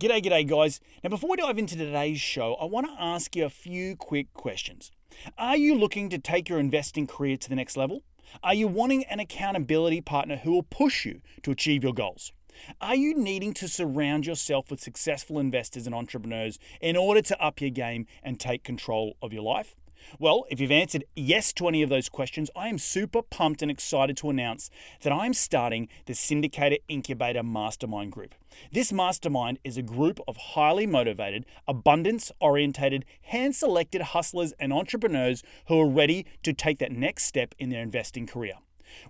G'day, g'day, guys. Now, before we dive into today's show, I want to ask you a few quick questions. Are you looking to take your investing career to the next level? Are you wanting an accountability partner who will push you to achieve your goals? Are you needing to surround yourself with successful investors and entrepreneurs in order to up your game and take control of your life? Well, if you've answered yes to any of those questions, I am super pumped and excited to announce that I'm starting the Syndicator Incubator Mastermind Group. This mastermind is a group of highly motivated, abundance orientated, hand selected hustlers and entrepreneurs who are ready to take that next step in their investing career.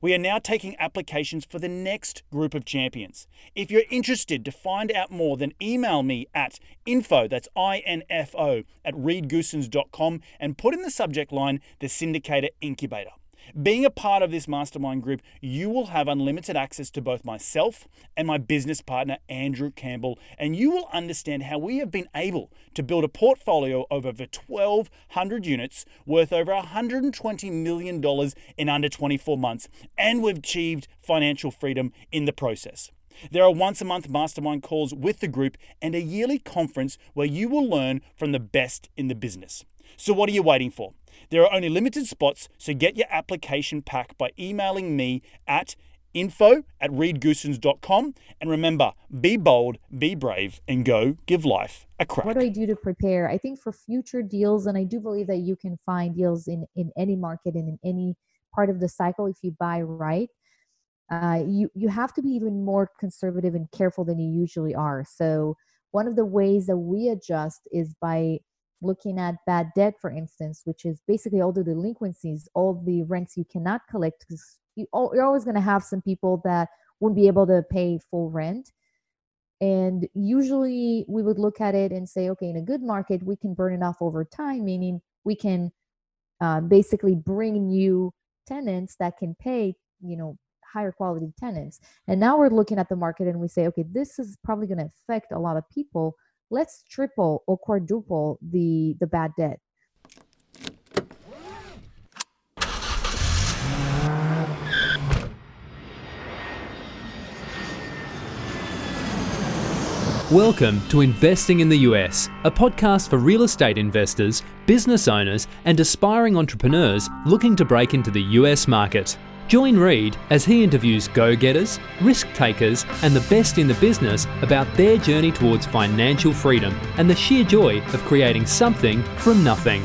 We are now taking applications for the next group of champions. If you're interested to find out more, then email me at info, that's I-N-F-O, at reedgoosens.com and put in the subject line, the Syndicator Incubator. Being a part of this mastermind group, you will have unlimited access to both myself and my business partner, Andrew Campbell, and you will understand how we have been able to build a portfolio of over 1,200 units worth over $120 million in under 24 months, and we've achieved financial freedom in the process. There are once a month mastermind calls with the group and a yearly conference where you will learn from the best in the business. So, what are you waiting for? There are only limited spots, so get your application pack by emailing me at info at reedgoosens.com. And remember, be bold, be brave, and go give life a crack. What do I do to prepare? I think for future deals, and I do believe that you can find deals in, in any market and in any part of the cycle if you buy right. Uh, you you have to be even more conservative and careful than you usually are. So one of the ways that we adjust is by looking at bad debt, for instance, which is basically all the delinquencies, all the rents you cannot collect, because you, you're always going to have some people that won't be able to pay full rent. And usually we would look at it and say, okay, in a good market, we can burn it off over time, meaning we can uh, basically bring new tenants that can pay, you know, higher quality tenants. And now we're looking at the market and we say, okay, this is probably going to affect a lot of people let's triple or quadruple the the bad debt Welcome to Investing in the US, a podcast for real estate investors, business owners, and aspiring entrepreneurs looking to break into the US market. Join Reed as he interviews go getters, risk takers, and the best in the business about their journey towards financial freedom and the sheer joy of creating something from nothing.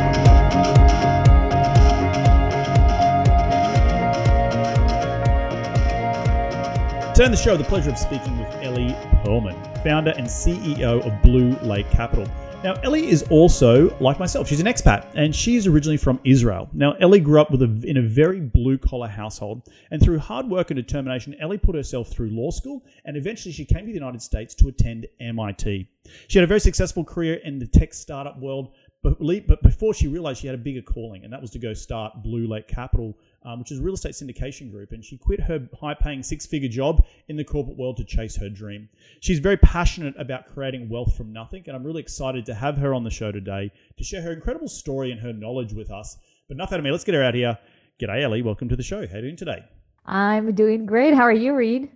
On the show, the pleasure of speaking with Ellie Perlman, founder and CEO of Blue Lake Capital. Now, Ellie is also, like myself, she's an expat and she is originally from Israel. Now, Ellie grew up a, in a very blue collar household, and through hard work and determination, Ellie put herself through law school and eventually she came to the United States to attend MIT. She had a very successful career in the tech startup world, but, but before she realized she had a bigger calling, and that was to go start Blue Lake Capital, um, which is a real estate syndication group. And she quit her high paying six figure job in the corporate world to chase her dream. She's very passionate about creating wealth from nothing, and I'm really excited to have her on the show today to share her incredible story and her knowledge with us. But enough out of me, let's get her out here. G'day, Ellie. Welcome to the show. How are you doing today? I'm doing great. How are you, Reed?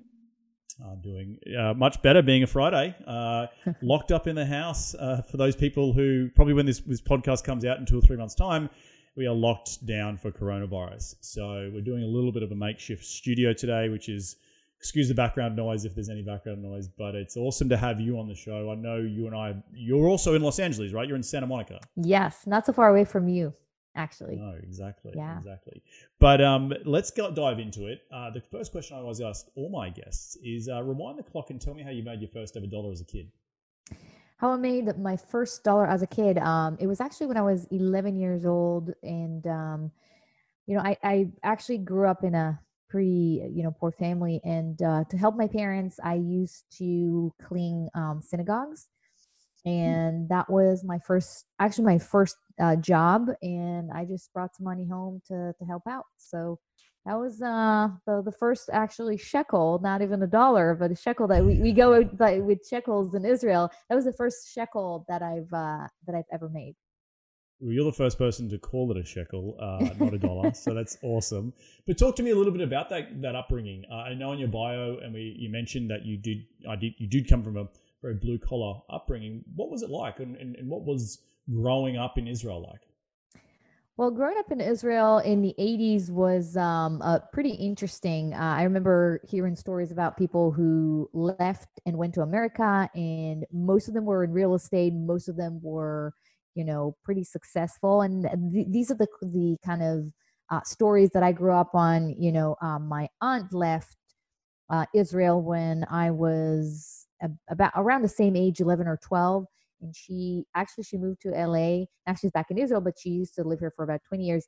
I'm doing uh, much better being a Friday. Uh, locked up in the house. Uh, for those people who probably when this, this podcast comes out in two or three months' time, we are locked down for coronavirus. So we're doing a little bit of a makeshift studio today, which is excuse the background noise if there's any background noise, but it's awesome to have you on the show. I know you and I. You're also in Los Angeles, right? You're in Santa Monica. Yes, not so far away from you actually. No, exactly. Yeah. Exactly. But um, let's go dive into it. Uh, the first question I always ask all my guests is uh, rewind the clock and tell me how you made your first ever dollar as a kid. How I made my first dollar as a kid. Um, it was actually when I was 11 years old. And, um, you know, I, I actually grew up in a pretty, you know, poor family. And uh, to help my parents, I used to clean um, synagogues Hmm. and that was my first actually my first uh, job and i just brought some money home to to help out so that was uh the, the first actually shekel not even a dollar but a shekel that we, we go with, with shekels in israel that was the first shekel that i've uh that i've ever made well, you're the first person to call it a shekel, uh, not a dollar. so that's awesome. But talk to me a little bit about that that upbringing. Uh, I know in your bio, and we you mentioned that you did I did you did come from a very blue collar upbringing. What was it like, and, and, and what was growing up in Israel like? Well, growing up in Israel in the 80s was um, pretty interesting. Uh, I remember hearing stories about people who left and went to America, and most of them were in real estate. Most of them were, you know, pretty successful. And th- these are the, the kind of uh, stories that I grew up on. You know, um, my aunt left uh, Israel when I was about around the same age 11 or 12 and she actually she moved to la now she's back in israel but she used to live here for about 20 years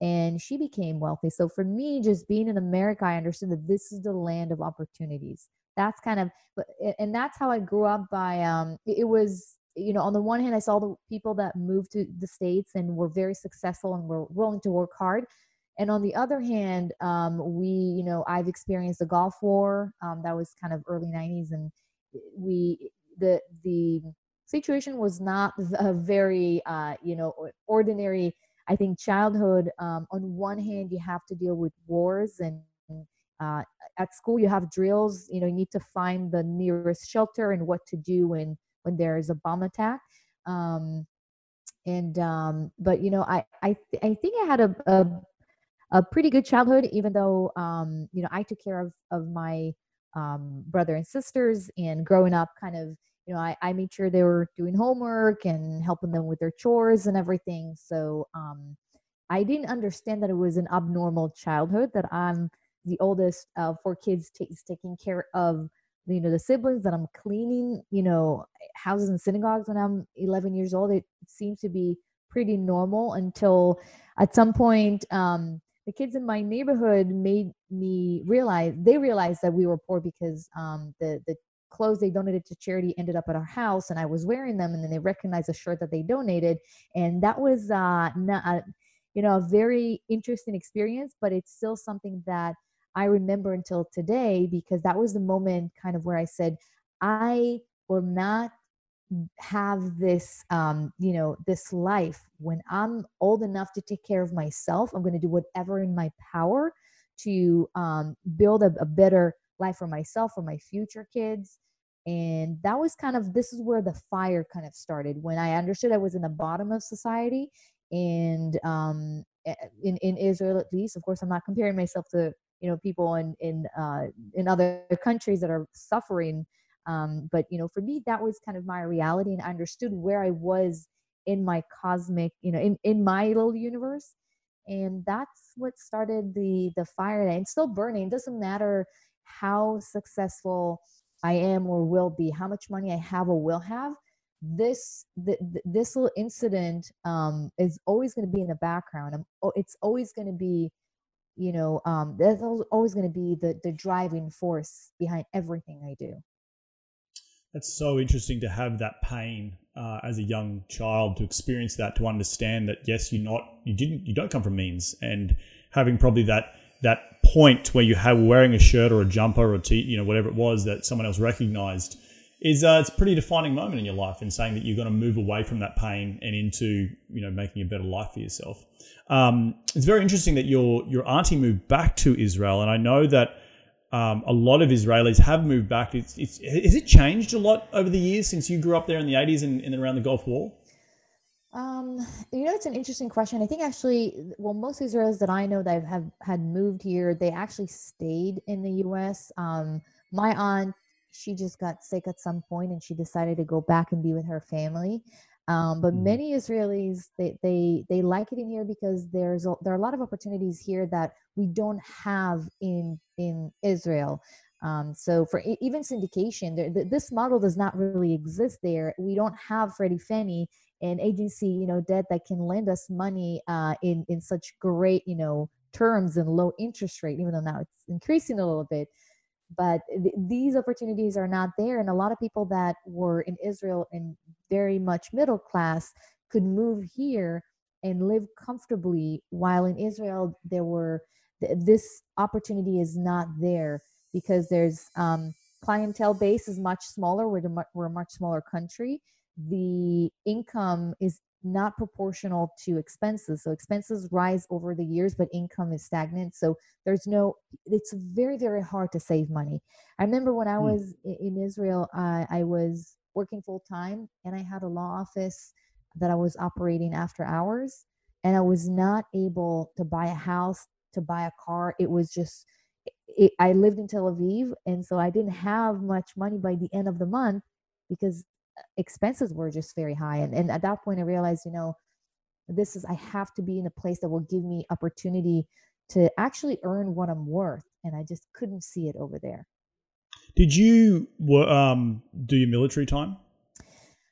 and she became wealthy. So for me just being in america i understood that this is the land of opportunities. That's kind of and that's how i grew up by um it was you know on the one hand i saw the people that moved to the states and were very successful and were willing to work hard. And on the other hand um, we you know i've experienced the gulf war um, that was kind of early 90s and we the the situation was not a very uh, you know ordinary i think childhood. Um, on one hand you have to deal with wars and uh, at school you have drills you know you need to find the nearest shelter and what to do when when there is a bomb attack. Um, and um, but you know i i, th- I think i had a, a, a pretty good childhood even though um, you know i took care of of my um, brother and sisters and growing up kind of you know I, I made sure they were doing homework and helping them with their chores and everything. So um, i didn't understand that it was an abnormal childhood that i'm the oldest of four kids t- taking care of you know the siblings that i'm cleaning you know houses and synagogues when i'm 11 years old. It seems to be pretty normal until at some point um, the kids in my neighborhood made me realize they realized that we were poor because um, the the clothes they donated to charity ended up at our house and I was wearing them and then they recognized the shirt that they donated and that was uh, not, uh, you know a very interesting experience but it's still something that I remember until today because that was the moment kind of where I said I will not have this um, you know this life. When i'm old enough to take care of myself i'm going to do whatever in my power to um, build a, a better life for myself for my future kids and that was kind of this is where the fire kind of started when i understood i was in the bottom of society and um, in, in israel at least of course i'm not comparing myself to you know people in in uh, in other countries that are suffering um, but you know, for me, that was kind of my reality, and I understood where I was in my cosmic, you know, in in my little universe, and that's what started the the fire. And it's still burning. It doesn't matter how successful I am or will be, how much money I have or will have. This this little incident um, is always going to be in the background. I'm, it's always going to be you know um, that's always going to be the the driving force behind everything i do That's so interesting to have that pain uh, as a young child to experience that, to understand that yes, you're not, you didn't, you don't come from means, and having probably that that point where you have wearing a shirt or a jumper or a t, you know, whatever it was that someone else recognized is uh, it's a pretty defining moment in your life in saying that you're going to move away from that pain and into you know making a better life for yourself. Um, it's very interesting that your your auntie moved back to Israel, and I know that um, a lot of Israelis have moved back. It's, it's, has it changed a lot over the years since you grew up there in the 80s and, and around the Gulf War? Um, you know, it's an interesting question. I think actually, well, most Israelis that I know that have had moved here, they actually stayed in the U.S. Um, my aunt she just got sick at some point and she decided to go back and be with her family. Um, but mm many Israelis they, they they like it in here because there's a, there are a lot of opportunities here that we don't have in in Israel. Um, so for even syndication, there, this model does not really exist there. We don't have Freddie Fannie, an agency, you know, debt that can lend us money uh, in in such great, you know, terms and low interest rate. Even though now it's increasing a little bit, but th- these opportunities are not there and a lot of people that were in israel and very much middle class could move here and live comfortably while in israel there were th- this opportunity is not there because there's um, clientele base is much smaller we're, we're a much smaller country the income is not proportional to expenses. So expenses rise over the years, but income is stagnant. So there's no, it's very, very hard to save money. I remember when I hmm. was in Israel, uh, I was working full time and I had a law office that I was operating after hours. And I was not able to buy a house, to buy a car. It was just, it, I lived in Tel Aviv. And so I didn't have much money by the end of the month because expenses were just very high and, and at that point i realized you know this is i have to be in a place that will give me opportunity to actually earn what i'm worth and i just couldn't see it over there did you um, do your military time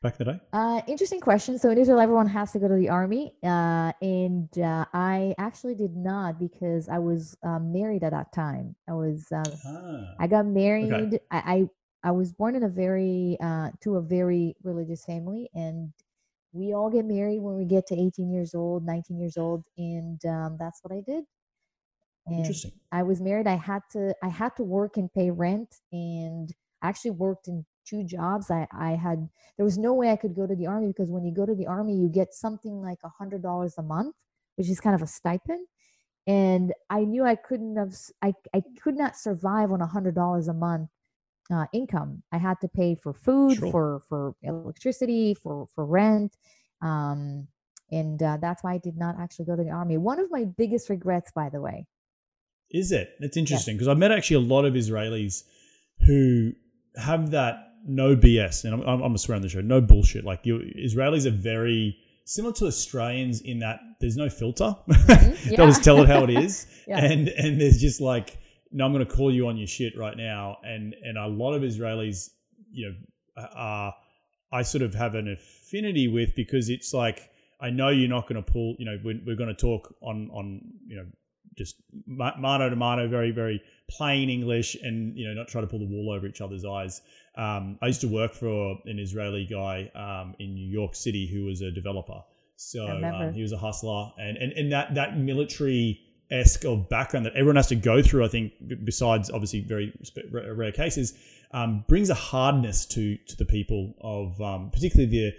back in the day? Uh, interesting question. So in Israel, everyone has to go to the army, uh, and uh, I actually did not because I was uh, married at that time. I was, uh, ah, I got married. Okay. I, I, I was born in a very uh, to a very religious family, and we all get married when we get to 18 years old, 19 years old, and um, that's what I did. And Interesting. I was married. I had to I had to work and pay rent, and I actually worked in two jobs. I I had there was no way I could go to the army because when you go to the army, you get something like a hundred dollars a month, which is kind of a stipend. And I knew I couldn't have I I could not survive on a hundred dollars a month uh, income. I had to pay for food, sure. for for electricity, for for rent, um, and uh, that's why I did not actually go to the army. One of my biggest regrets, by the way. Is it? It's interesting because yes. I've met actually a lot of Israelis who have that no BS, and I'm, I'm to swear on the show, no bullshit. Like you, Israelis are very similar to Australians in that there's no filter. Mm-hmm. Yeah. They'll just tell it how it is, yeah. and and there's just like no, I'm going to call you on your shit right now. And and a lot of Israelis, you know, are I sort of have an affinity with because it's like I know you're not going to pull. You know, we're, we're going to talk on on you know just mano to mano, very very plain English, and you know not try to pull the wool over each other's eyes. Um, I used to work for an Israeli guy um, in New York City who was a developer. So um, he was a hustler, and and and that that military esque of background that everyone has to go through. I think, besides obviously very rare cases, um, brings a hardness to to the people of um, particularly the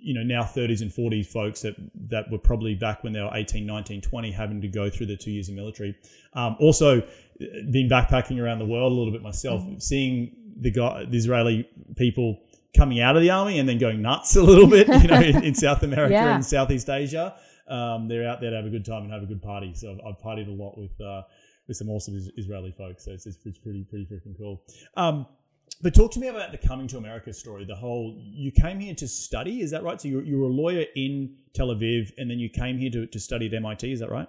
you know now 30s and 40s folks that that were probably back when they were 18 19 20 having to go through the two years of military um, also been backpacking around the world a little bit myself mm-hmm. seeing the guy the israeli people coming out of the army and then going nuts a little bit you know in, in south america yeah. and southeast asia um, they're out there to have a good time and have a good party. So I've, I've partied a lot with uh, with some awesome Israeli folks. So it's, it's, pretty pretty freaking cool. Um, but talk to me about the coming to America story. The whole you came here to study, is that right? So you, you were a lawyer in Tel Aviv, and then you came here to, to study at MIT. Is that right?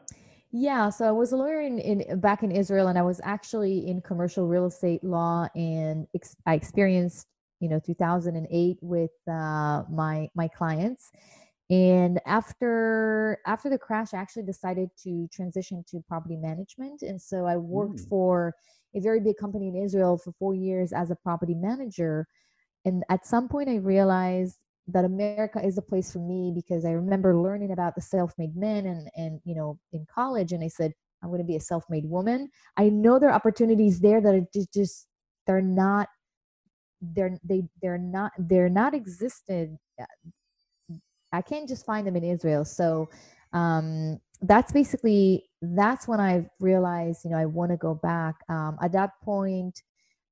Yeah, so I was a lawyer in, in back in Israel, and I was actually in commercial real estate law, and ex- I experienced you know 2008 with uh, my my clients and after after the crash i actually decided to transition to property management. And so i worked mm. for a very big company in israel for four years as a property manager. And at some point i realized that america is a place for me because i remember learning about the self-made men and and you know in college and i said i'm going to be a self-made woman. I know there are opportunities there that are just, just they're not they're they they're not they're not existed i can't just find them in israel so um that's basically that's when i realized you know i want to go back um at that point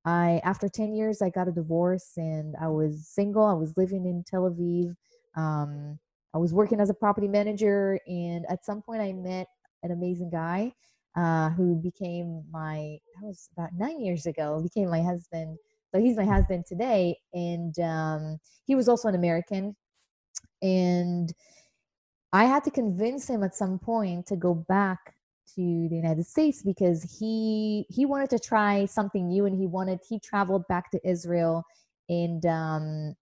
I after 10 years I got a divorce and I was single. I was living in Tel Aviv. Um, I was working as a property manager and at some point I met an amazing guy uh, who became my that was about nine years ago became my husband so he's my husband today and um, he was also an american and i had to convince him at some point to go back to the United States because he he wanted to try something new and he wanted he traveled back to Israel and um,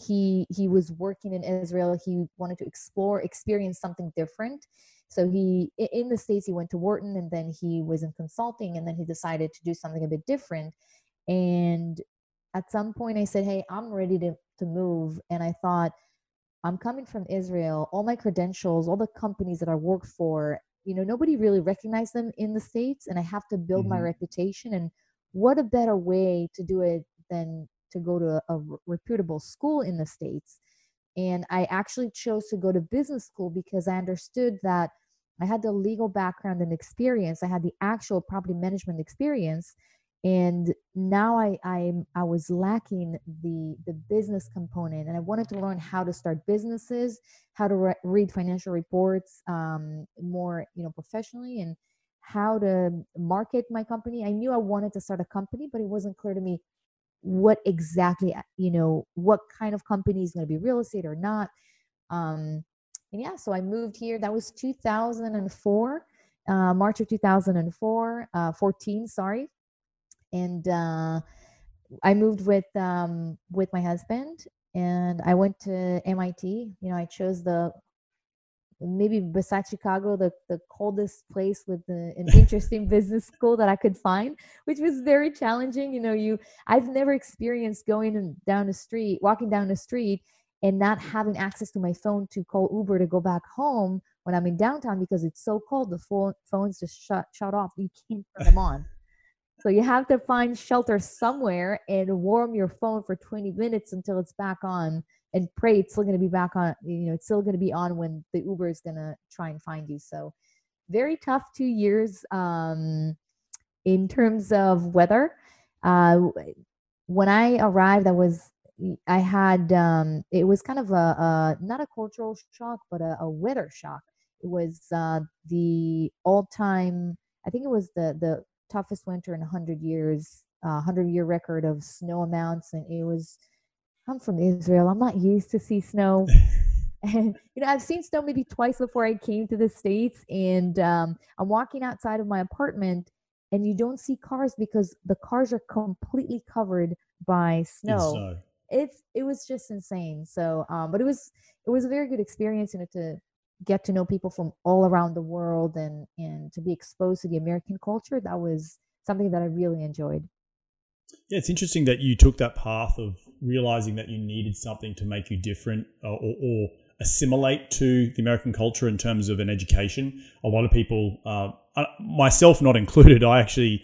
he he was working in Israel. He wanted to explore, experience something different. So he in the states he went to Wharton and then he was in consulting and then he decided to do something a bit different. And at some point I said, "Hey, I'm ready to to move." And I thought I'm coming from Israel. All my credentials, all the companies that I worked for, you know nobody really recognized them in the states and i have to build mm-hmm. my reputation and what a better way to do it than to go to a, a reputable school in the states and i actually chose to go to business school because i understood that i had the legal background and experience i had the actual property management experience and now I, I i was lacking the the business component and i wanted to learn how to start businesses how to re- read financial reports um, more you know professionally and how to market my company. I knew i wanted to start a company but it wasn't clear to me what exactly uh, you know what kind of company is going to be real estate or not. Um, and yeah so i moved here. That was 2004 uh, march of 2004 uh, 14 sorry and uh, I moved with um, with my husband, and I went to MIT. You know, I chose the maybe besides Chicago, the the coldest place with the, an interesting business school that I could find, which was very challenging. You know, you I've never experienced going down the street, walking down the street, and not having access to my phone to call Uber to go back home when I'm in downtown because it's so cold. The phone phones just shut shut off. You can't turn them on. So you have to find shelter somewhere and warm your phone for 20 minutes until it's back on and pray it's still going to be back on, you know, it's still going to be on when the Uber is going to try and find you. So very tough two years um, in terms of weather. Uh, when I arrived, I was I had um, it was kind of a, a, not a cultural shock, but a, a weather shock. It was uh, the all time. I think it was the the toughest winter in 100 years, uh, 100 year record of snow amounts. And it was, I'm from Israel. I'm not used to see snow. and, you know, I've seen snow maybe twice before I came to the States. And um, I'm walking outside of my apartment and you don't see cars because the cars are completely covered by snow. It's, it was just insane. So, um, but it was, it was a very good experience, you know, to, get to know people from all around the world and and to be exposed to the American culture, that was something that I really enjoyed. Yeah, it's interesting that you took that path of realizing that you needed something to make you different uh, or, or, assimilate to the American culture in terms of an education. A lot of people, uh, uh, myself not included, I actually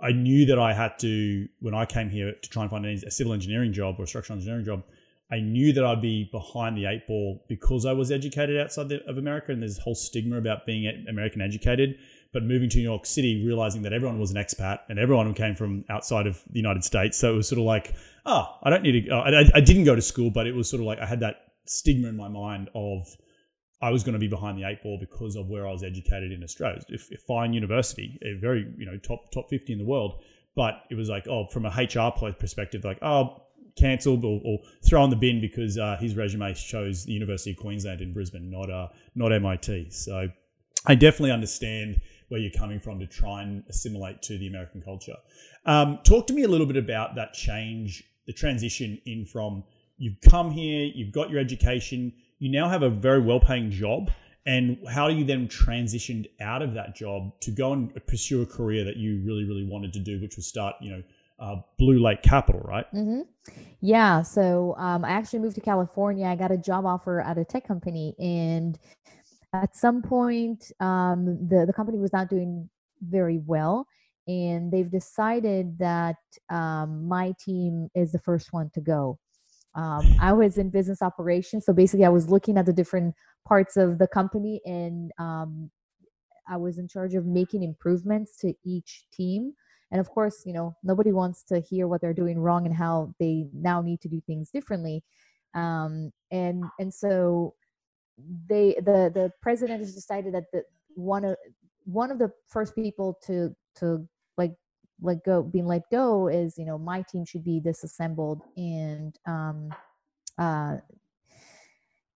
I knew that I had to when I came here to try and find a civil engineering job or a structural engineering job. I knew that I'd be behind the eight ball because I was educated outside of America, and there's a whole stigma about being American educated. But moving to New York City, realizing that everyone was an expat and everyone came from outside of the United States, so it was sort of like, oh, I don't need to. I, I didn't go to school, but it was sort of like I had that stigma in my mind of I was going to be behind the eight ball because of where I was educated in Australia. If, if fine university, a very you know top top fifty in the world, but it was like oh from a HR perspective, like oh cancelled or, or throw in the bin because uh, his resume shows the University of Queensland in Brisbane, not uh, not MIT. So I definitely understand where you're coming from to try and assimilate to the American culture. Um, talk to me a little bit about that change, the transition in from you've come here, you've got your education, you now have a very well-paying job and how you then transitioned out of that job to go and pursue a career that you really really wanted to do which was start you know uh, Blue Lake Capital, right? Mm-hmm. Yeah. So um, I actually moved to California. I got a job offer at a tech company, and at some point, um, the the company was not doing very well, and they've decided that um, my team is the first one to go. Um, I was in business operations, so basically, I was looking at the different parts of the company, and um, I was in charge of making improvements to each team. And of course, you know, nobody wants to hear what they're doing wrong and how they now need to do things differently. Um, and and so they the the president has decided that the one of one of the first people to to like let go being let go is you know my team should be disassembled and um uh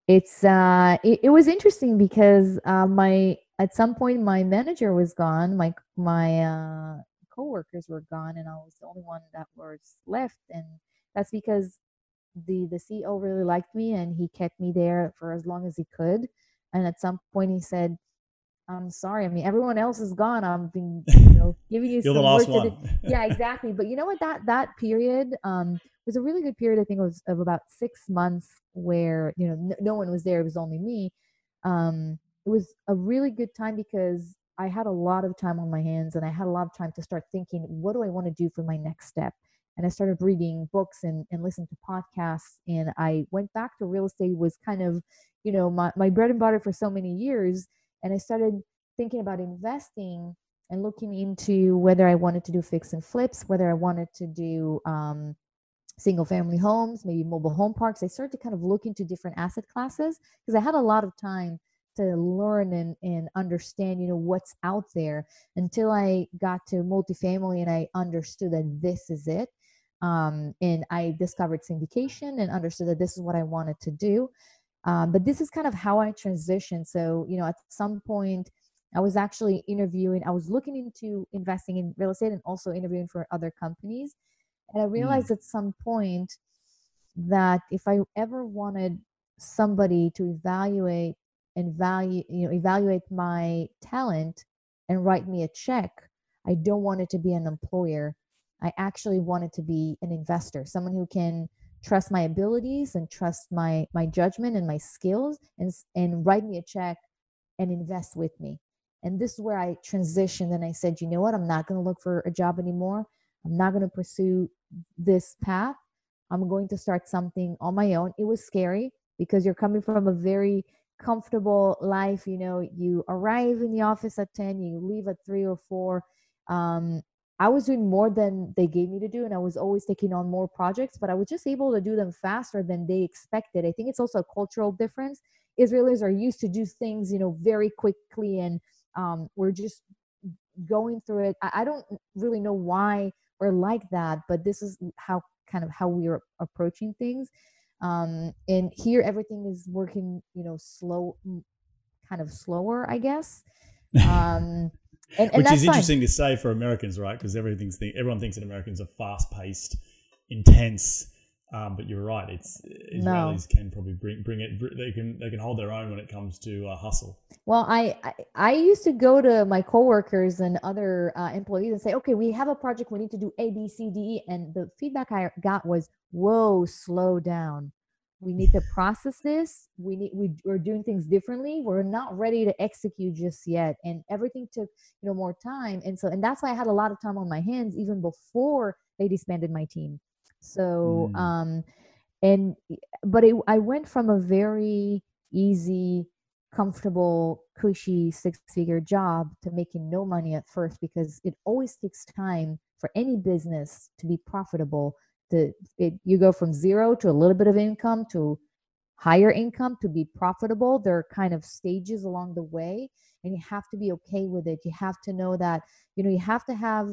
it's uh it, it was interesting because uh my at some point my manager was gone my my uh coworkers were gone and i was the only one that was left and that's because the the ceo really liked me and he kept me there for as long as he could and at some point he said I'm sorry. I mean, everyone else is gone. I'm being, you know, giving you some the last work to one. Yeah, exactly. But you know what? That that period um, was a really good period. I think it was of about six months where you know no, no one was there. It was only me. Um, it was a really good time because I had a lot of time on my hands and I had a lot of time to start thinking, what do I want to do for my next step? And I started reading books and, and listening to podcasts. And I went back to real estate was kind of, you know, my, my bread and butter for so many years and I started thinking about investing and looking into whether I wanted to do fix and flips, whether I wanted to do um, single family homes, maybe mobile home parks. I started to kind of look into different asset classes because I had a lot of time to learn and, and understand, you know, what's out there until I got to multifamily and I understood that this is it. Um, and I discovered syndication and understood that this is what I wanted to do. Um, but this is kind of how I transitioned. So, you know, at some point, I was actually interviewing, I was looking into investing in real estate and also interviewing for other companies. And I realized mm. at some point that if I ever wanted somebody to evaluate and value, you know, evaluate my talent and write me a check, I don't want it to be an employer. I actually want it to be an investor, someone who can trust my abilities and trust my my judgment and my skills and and write me a check and invest with me. And this is where i transitioned and i said you know what? I'm not going to look for a job anymore. I'm not going to pursue this path. I'm going to start something on my own. It was scary because you're coming from a very comfortable life you know you arrive in the office at 10 you leave at 3 or 4 um, I was doing more than they gave me to do, and I was always taking on more projects, but I was just able to do them faster than they expected. I think it's also a cultural difference. Israelis are used to do things, you know, very quickly, and um, we're just going through it. I, I don't really know why we're like that, but this is how kind of how we are approaching things. Um, and here, everything is working, you know, slow, kind of slower, I guess. Um, and, and Which is interesting fine. to say for Americans, right? Because everything's th- everyone thinks that Americans are fast paced, intense. Um, but you're right. It's Israelis no. can probably bring bring it. They can they can hold their own when it comes to uh, hustle. Well, I, I, I used to go to my coworkers and other uh, employees and say, okay, we have a project. We need to do A, B, C, D, E, and the feedback I got was, whoa, slow down we need to process this we need we, we're doing things differently we're not ready to execute just yet and everything took you know more time and so and that's why i had a lot of time on my hands even before they disbanded my team so mm. um and but it, i went from a very easy comfortable cushy six figure job to making no money at first because it always takes time for any business to be profitable To it, you go from zero to a little bit of income to higher income to be profitable there are kind of stages along the way and you have to be okay with it you have to know that you know you have to have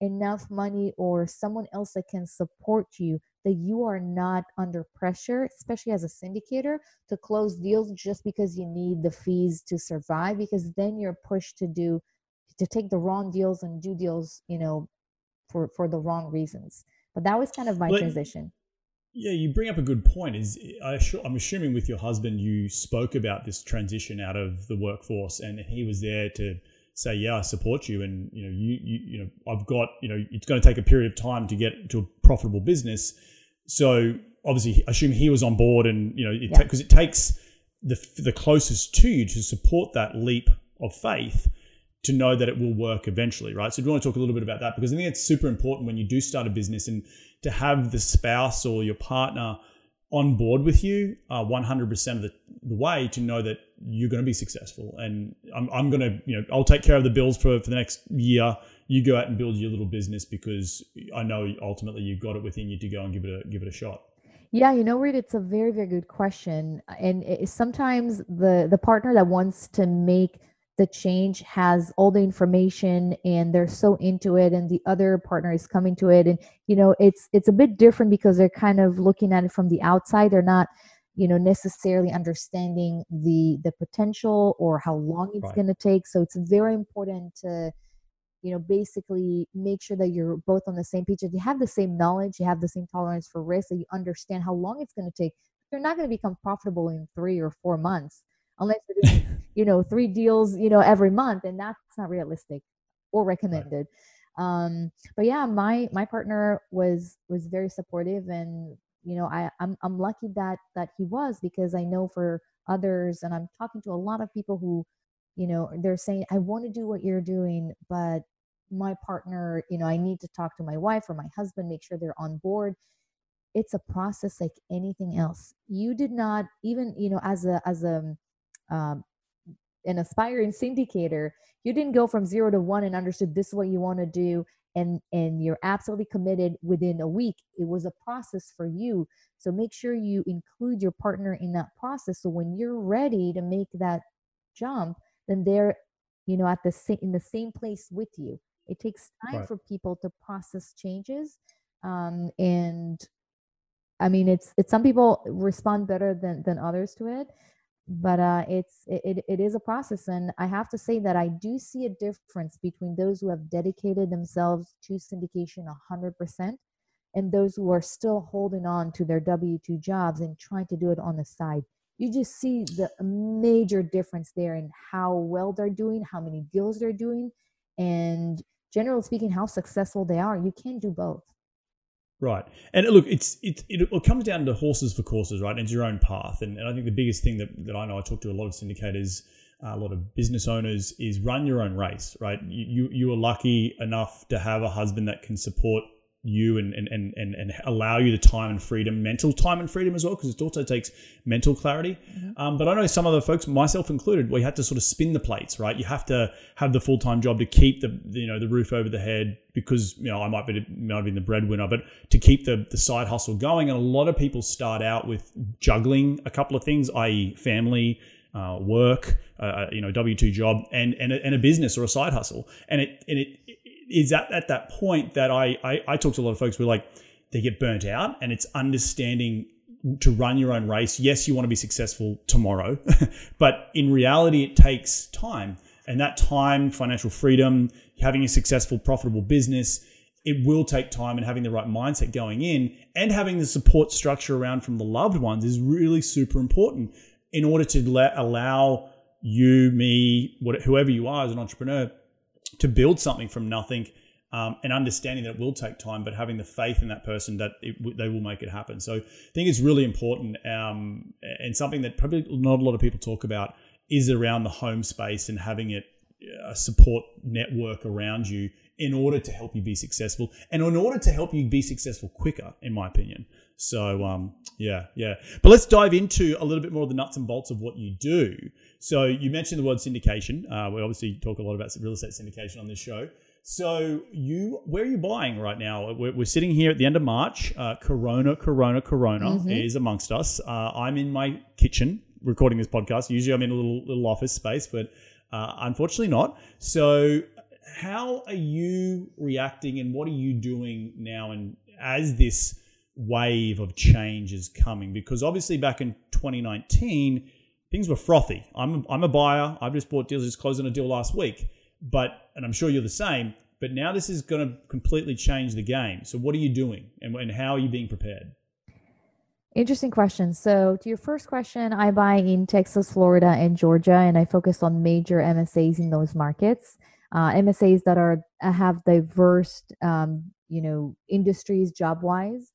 enough money or someone else that can support you that you are not under pressure especially as a syndicator to close deals just because you need the fees to survive because then you're pushed to do to take the wrong deals and do deals you know for for the wrong reasons but that was kind of my transition. Yeah, you bring up a good point. Is I am assuming with your husband you spoke about this transition out of the workforce, and he was there to say, yeah, I support you, and you know, you you you know, I've got you know, it's going to take a period of time to get to a profitable business. So obviously, I assume he was on board, and you know, because it, yeah. ta- it takes the the closest to you to support that leap of faith to know that it will work eventually, right? So, do you want to talk a little bit about that? Because I think it's super important when you do start a business and to have the spouse or your partner on board with you uh, 100% of the, the way to know that you're going to be successful. And I'm, I'm going to, you know, I'll take care of the bills for, for the next year. You go out and build your little business because I know ultimately you've got it within you to go and give it a, give it a shot. Yeah, you know, Reed, it's a very, very good question. And it, sometimes the, the partner that wants to make the change has all the information and they're so into it and the other partner is coming to it. And you know it's it's a bit different because they're kind of looking at it from the outside. They're not you know necessarily understanding the the potential or how long it's right. going to take. So it's very important to you know basically make sure that you're both on the same page. That you have the same knowledge you have the same tolerance for risk that you understand how long it's going to take you're not going to become profitable in three or four months unless you're doing you know three deals you know every month and that's not realistic or recommended. Right. um but yeah my my partner was was very supportive and you know i I'm, I'm lucky that that he was because i know for others and i'm talking to a lot of people who you know they're saying i want to do what you're doing but my partner you know i need to talk to my wife or my husband make sure they're on board. It's a process like anything else. You did not even you know as a as a um, an aspiring syndicator you didn't go from zero to one and understood this is what you want to do and and you're absolutely committed within a week. It was a process for you. So make sure you include your partner in that process. So when you're ready to make that jump then they're you know at the same in the same place with you. It takes time right. for people to process changes um, and i mean it's it's some people respond better than than others to it but uh, it's it, it is a process and i have to say that i do see a difference between those who have dedicated themselves to syndication 100% and those who are still holding on to their w2 jobs and trying to do it on the side. You just see the major difference there in how well they're doing how many deals they're doing and generally speaking how successful they are. You can do both Right, and look, it's it, it, comes down to horses for courses, right? And it's your own path, and, and I think the biggest thing that, that I know, I talk to a lot of syndicators, uh, a lot of business owners, is run your own race, right? You you, you are lucky enough to have a husband that can support you and, and, and, and, and allow you the time and freedom, mental time and freedom as well, because it also takes mental clarity. Mm-hmm. Um, but I know some other folks, myself included, we had to sort of spin the plates, right? You have to have the full time job to keep the you know the roof over the head because you know I might be might be the breadwinner, but to keep the the side hustle going. And a lot of people start out with juggling a couple of things, i.e., family. Uh, work, uh, uh you know, W two job, and and a, and a business or a side hustle, and it and it is at, at that point that I, I, I talk to a lot of folks who are like, they get burnt out and it's understanding to run your own race. Yes, you want to be successful tomorrow, but in reality, it takes time. And that time, financial freedom, having a successful, profitable business, it will take time and having the right mindset going in and having the support structure around from the loved ones is really super important in order to let, allow you, me, whoever you are as an entrepreneur to build something from nothing um, and understanding that it will take time, but having the faith in that person that it, they will make it happen. So I think it's really important um, and something that probably not a lot of people talk about is around the home space and having it a support network around you in order to help you be successful and in order to help you be successful quicker, in my opinion. So, um, yeah, yeah. But let's dive into a little bit more of the nuts and bolts of what you do. So, you mentioned the word syndication. Uh, we obviously talk a lot about real estate syndication on this show. So, you where are you buying right now? We're, we're sitting here at the end of March. Uh, corona, Corona, Corona mm-hmm. is amongst us. Uh, I'm in my kitchen recording this podcast. Usually, I'm in a little little office space, but uh, unfortunately, not. So, how are you reacting, and what are you doing now? And as this wave of change is coming because obviously back in 2019 things were frothy. I'm I'm a buyer. I've just bought deals, just closed on a deal last week. But and I'm sure you're the same. But now this is going to completely change the game. So what are you doing, and, and how are you being prepared? Interesting question. So, to your first question, I buy in Texas, Florida, and Georgia, and I focus on major MSAs in those markets. Uh, MSAs that are have diverse, um, you know, industries job wise.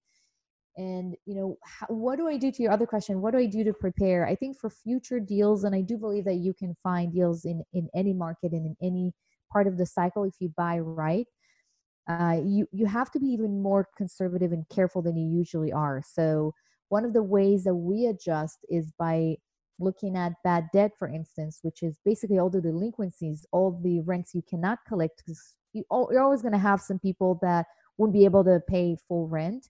And you know, how, what do I do to your other question? What do I do to prepare? I think for future deals, and I do believe that you can find deals in in any market and in any part of the cycle if you buy right. Uh, you you have to be even more conservative and careful than you usually are. So one of the ways that we adjust is by looking at bad debt, for instance, which is basically all the delinquencies, all the rents you cannot collect, because you, you're always going to have some people that won't be able to pay full rent.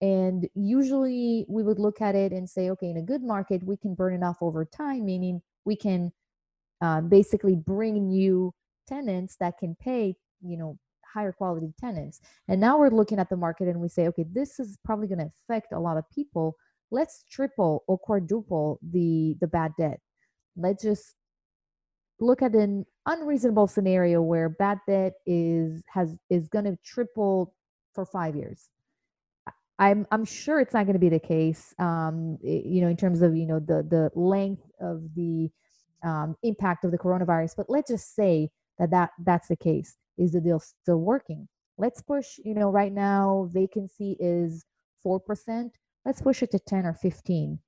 And usually we would look at it and say, okay, in a good market, we can burn it off over time, meaning we can uh, basically bring new tenants that can pay, you know, higher quality tenants. And now we're looking at the market and we say, okay, this is probably going to affect a lot of people. Let's triple or quadruple the the bad debt. Let's just look at an unreasonable scenario where bad debt is has is going to triple for five years. I'm I'm sure it's not going to be the case. Um, you know, in terms of you know the the length of the um, impact of the coronavirus, but let's just say that that that's the case. Is the deal still working? Let's push you know right now vacancy is 4% let's push it to 10 or 15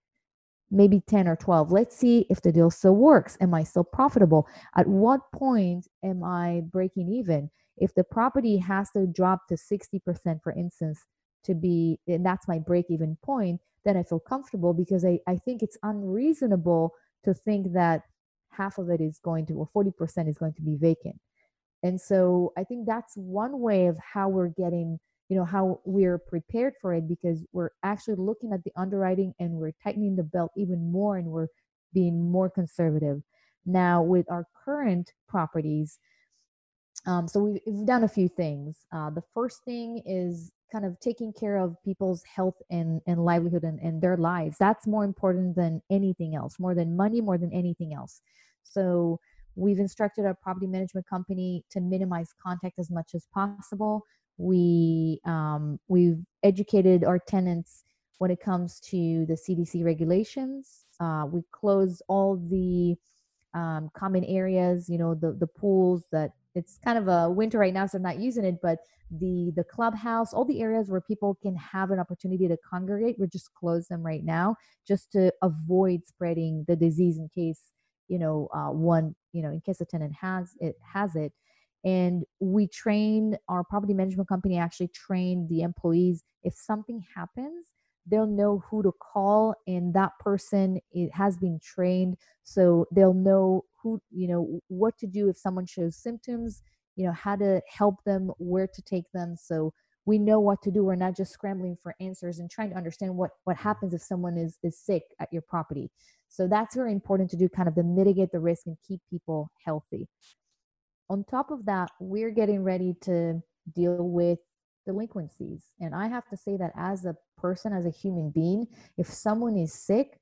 maybe 10 or 12 let's see if the deal still works. Am i still profitable? At what point am i breaking even? If the property has to drop to 60% for instance to be and that's my break even point then i feel comfortable because I, I think it's unreasonable to think that half of it is going to or 40% is going to be vacant. And so i think that's one way of how we're getting you know how we're prepared for it because we're actually looking at the underwriting and we're tightening the belt even more and we're being more conservative. Now with our current properties um, so we've, we've, done a few things. Uh, the first thing is kind of taking care of people's health and, and livelihood and, and their lives that's more important than anything else more than money more than anything else so We've instructed our property management company to minimize contact as much as possible. We um, we've educated our tenants when it comes to the CDC regulations. Uh, we close all the um, common areas, you know, the the pools that it's kind of a winter right now, so I'm not using it, but the the clubhouse, all the areas where people can have an opportunity to congregate, we're just close them right now just to avoid spreading the disease in case you know uh, one you know in case a tenant has it has it. And we train our property management company actually train the employees. If something happens they'll know who to call and that person it has been trained. So they'll know who you know what to do if someone shows symptoms you know how to help them where to take them. So we know what to do. We're not just scrambling for answers and trying to understand what what happens if someone is is sick at your property. So that's very important to do kind of to mitigate the risk and keep people healthy. On top of that, we're getting ready to deal with delinquencies. And I have to say that as a person, as a human being, if someone is sick,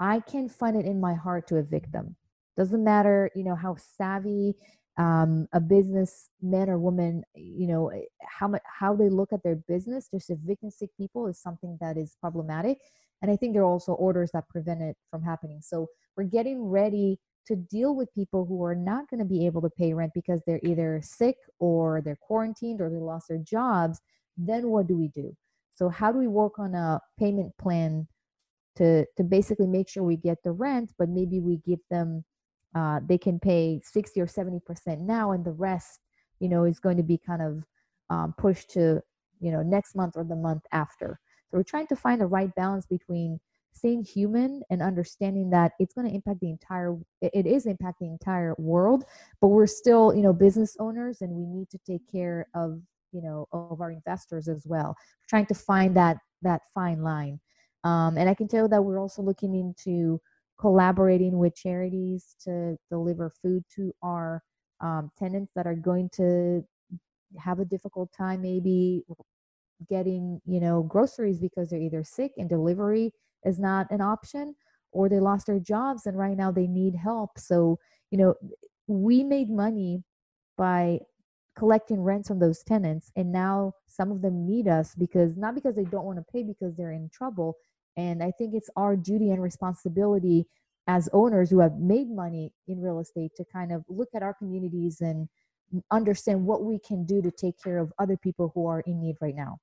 I can find it in my heart to evict them. Doesn't matter, you know, how savvy um, a businessman or woman, you know, how much how they look at their business. Just evicting sick people is something that is problematic. And I think there are also orders that prevent it from happening. So we're getting ready to deal with people who are not going to be able to pay rent because they're either sick or they're quarantined or they lost their jobs. Then what do we do? So how do we work on a payment plan to to basically make sure we get the rent, but maybe we give them uh, they can pay 60 or 70 percent now, and the rest, you know, is going to be kind of um, pushed to you know next month or the month after. So we're trying to find the right balance between staying human and understanding that it's going to impact the entire it is impacting the entire world but we're still you know business owners and we need to take care of you know of our investors as well. We're trying to find that that fine line. Um, and i can tell that we're also looking into collaborating with charities to deliver food to our um, tenants that are going to have a difficult time maybe getting you know groceries because they're either sick and delivery is not an option or they lost their jobs and right now they need help so you know we made money by collecting rents from those tenants and now some of them need us because not because they don't want to pay because they're in trouble And I think it's our duty and responsibility as owners who have made money in real estate to kind of look at our communities and understand what we can do to take care of other people who are in need right now.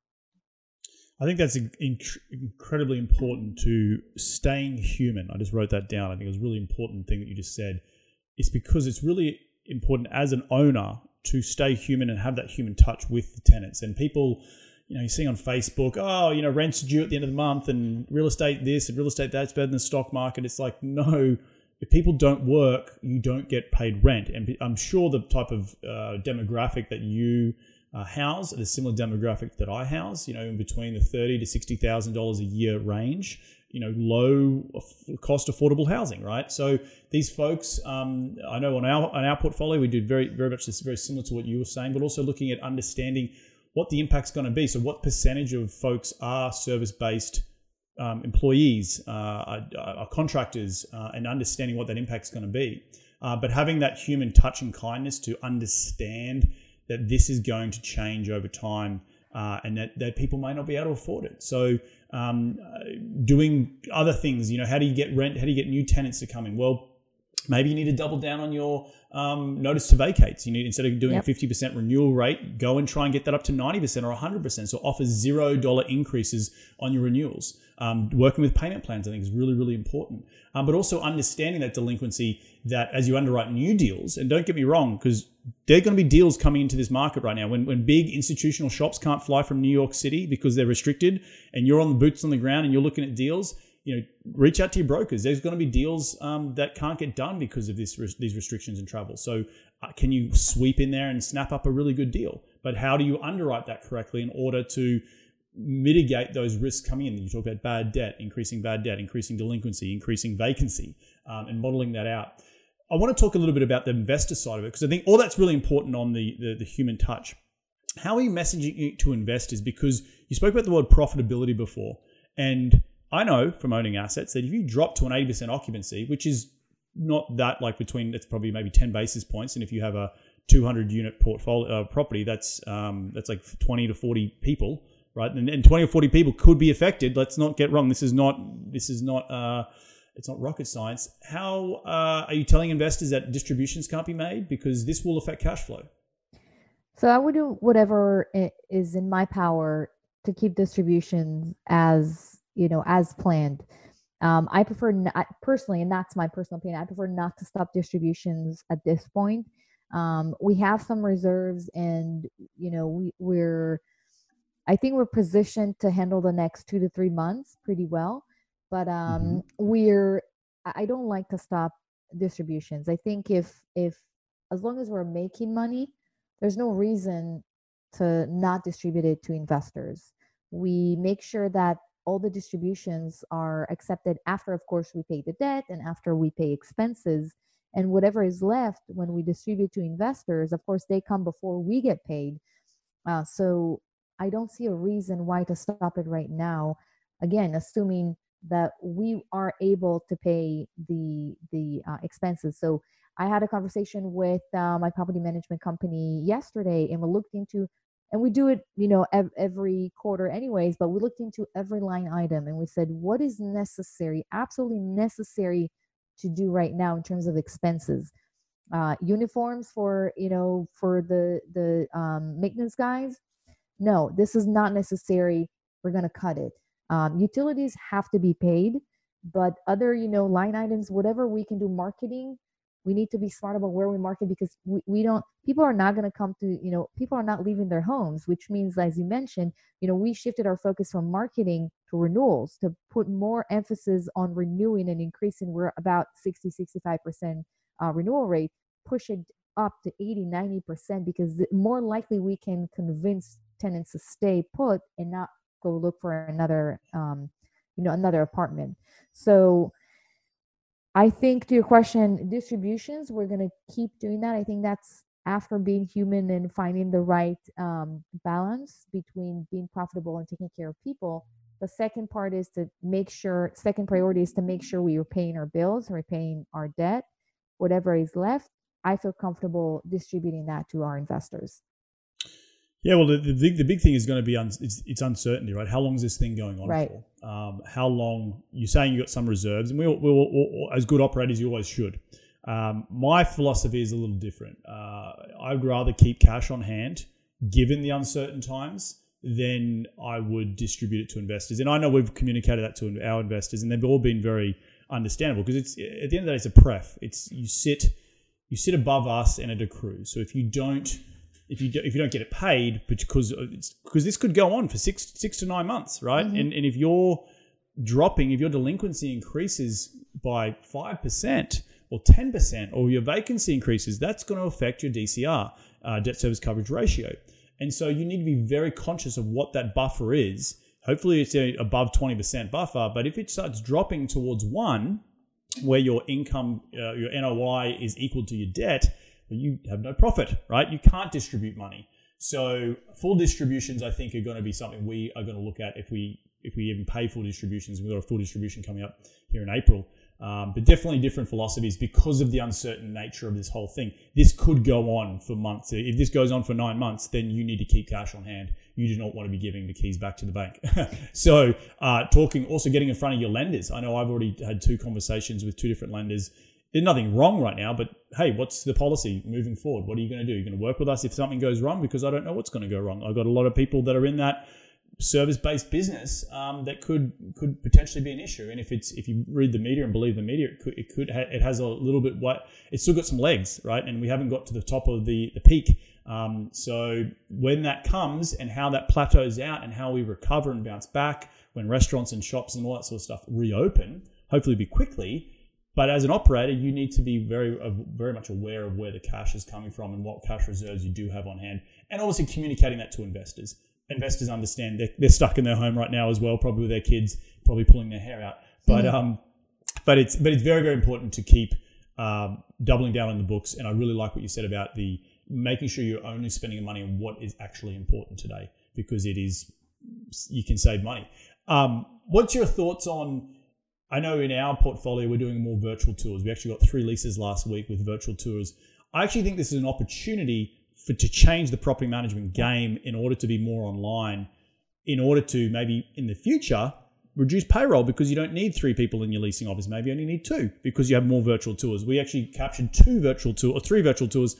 I think that's inc- incredibly important to staying human. I just wrote that down. I think it was a really important thing that you just said. It's because it's really important as an owner to stay human and have that human touch with the tenants. And people, you know, you see on Facebook, oh, you know, rent's due at the end of the month and real estate this and real estate that's better than the stock market. It's like, no, if people don't work, you don't get paid rent. And I'm sure the type of uh, demographic that you uh, house at a similar demographic that I house, you know, in between the thirty to sixty thousand dollars a year range, you know, low cost affordable housing, right? So these folks, um, I know on our on our portfolio, we did very very much this very similar to what you were saying, but also looking at understanding what the impact's going to be. So what percentage of folks are service based um, employees, uh, are, are contractors, uh, and understanding what that impact's going to be. Uh, but having that human touch and kindness to understand that this is going to change over time uh, and that, that people may not be able to afford it. So, um, doing other things, you know, how do you get rent? How do you get new tenants to come in? Well, maybe you need to double down on your um, notice to vacate. So you need instead of doing yep. a 50% renewal rate, go and try and get that up to 90% or 100%. So offer zero dollar increases on your renewals. Um, working with payment plans, I think, is really, really important. Um, but also understanding that delinquency that as you underwrite new deals, and don't get me wrong, because there are going to be deals coming into this market right now. When, when big institutional shops can't fly from New York City because they're restricted, and you're on the boots on the ground and you're looking at deals, you know, reach out to your brokers. There's going to be deals um, that can't get done because of this these restrictions in travel. So, uh, can you sweep in there and snap up a really good deal? But how do you underwrite that correctly in order to mitigate those risks coming in. You talk about bad debt, increasing bad debt, increasing delinquency, increasing vacancy, um, and modeling that out. I want to talk a little bit about the investor side of it because I think all that's really important on the, the, the human touch. How are you messaging it to investors? Because you spoke about the word profitability before, and I know from owning assets that if you drop to an 80% occupancy, which is not that like between it's probably maybe 10 basis points, and if you have a 200 unit portfolio uh, property, that's um, that's like 20 to 40 people right? And, and 20 or 40 people could be affected. Let's not get wrong. This is not, this is not, uh, it's not rocket science. How uh, are you telling investors that distributions can't be made? Because this will affect cash flow. So I would do whatever is in my power to keep distributions as, you know, as planned. Um, I prefer not, personally, and that's my personal opinion. I prefer not to stop distributions at this point. Um, we have some reserves, and you know we, we're I think we're positioned to handle the next two to three months pretty well. But um, mm-hmm. we're I don't like to stop distributions. I think if if as long as we're making money, there's no reason to not distribute it to investors. We make sure that all the distributions are accepted after, of course, we pay the debt and after we pay expenses. And whatever is left when we distribute to investors, of course, they come before we get paid. Uh, so I don't see a reason why to stop it right now. Again, assuming that we are able to pay the the uh, expenses. So I had a conversation with uh, my property management company yesterday, and we looked into, and we do it, you know, ev- every quarter, anyways. But we looked into every line item, and we said what is necessary, absolutely necessary to do right now in terms of expenses. Uh, uniforms for you know for the the um, maintenance guys no, this is not necessary. We're going to cut it. Um, utilities have to be paid, but other, you know, line items, whatever we can do marketing, we need to be smart about where we market because we, we don't, people are not going to come to, you know, people are not leaving their homes, which means, as you mentioned, you know, we shifted our focus from marketing to renewals to put more emphasis on renewing and increasing. We're about 60, 65% uh, renewal rate, push it up to 80, 90% because more likely we can convince tenants to stay put and not go look for another um, you know another apartment. So i think to your question distributions we're going to keep doing that. I think that's after being human and finding the right um, balance between being profitable and taking care of people the second part is to make sure second priority is to make sure we are paying our bills we're paying our debt whatever is left. I feel comfortable distributing that to our investors Yeah, well, the, the big the big thing is going to be un, it's, it's uncertainty, right? How long is this thing going on Right. for? Um, how long? You're saying you got some reserves, and we, all, we all, all- as good operators, you always should. Um, my philosophy is a little different. Uh, I'd rather keep cash on hand, given the uncertain times, than I would distribute it to investors. And I know we've communicated that to our investors, and they've all been very understandable because it's at the end of the day, it's a pref. It's you sit you sit above us and it accrues. So if you don't if you do, if you don't get it paid, because it's because this could go on for six six to nine months, right? And and if you're dropping, if your delinquency increases by five percent or ten percent, or your vacancy increases, that's going to affect your DCR, uh, debt service coverage ratio. And so you need to be very conscious of what that buffer is. Hopefully, it's a, above twenty percent buffer, but if it starts dropping towards one, where your income, uh, your NOI is equal to your debt, you have no profit, right? You can't distribute money. So full distributions, I think, are going to be something we are going to look at if we if we even pay full distributions. We've got a full distribution coming up here in April. Um, but definitely different philosophies because of the uncertain nature of this whole thing. This could go on for months. If this goes on for nine months, then you need to keep cash on hand. You do not want to be giving the keys back to the bank. so, uh, talking, also getting in front of your lenders. I know I've already had two conversations with two different lenders. There's nothing wrong right now, but hey, what's the policy moving forward? What are you going to do? You're going to work with us if something goes wrong because I don't know what's going to go wrong. I've got a lot of people that are in that service-based business um, that could could potentially be an issue. And if it's if you read the media and believe the media, it could it could ha- it has a little bit what it's still got some legs, right? And we haven't got to the top of the the peak. Um, so when that comes and how that plateaus out and how we recover and bounce back when restaurants and shops and all that sort of stuff reopen, hopefully be quickly. But as an operator, you need to be very very much aware of where the cash is coming from and what cash reserves you do have on hand, and obviously communicating that to investors investors understand they're, they're stuck in their home right now as well, probably with their kids, probably pulling their hair out. But um, but it's but it's very very important to keep um, doubling down on the books. And I really like what you said about the making sure you're only spending money on what is actually important today because it is you can save money. Um, what's your thoughts on? I know in our portfolio we're doing more virtual tours. We actually got three leases last week with virtual tours. I actually think this is an opportunity for to change the property management game in order to be more online, in order to maybe in the future reduce payroll because you don't need three people in your leasing office. Maybe you only need two because you have more virtual tours. We actually captured two virtual tours or three virtual tours,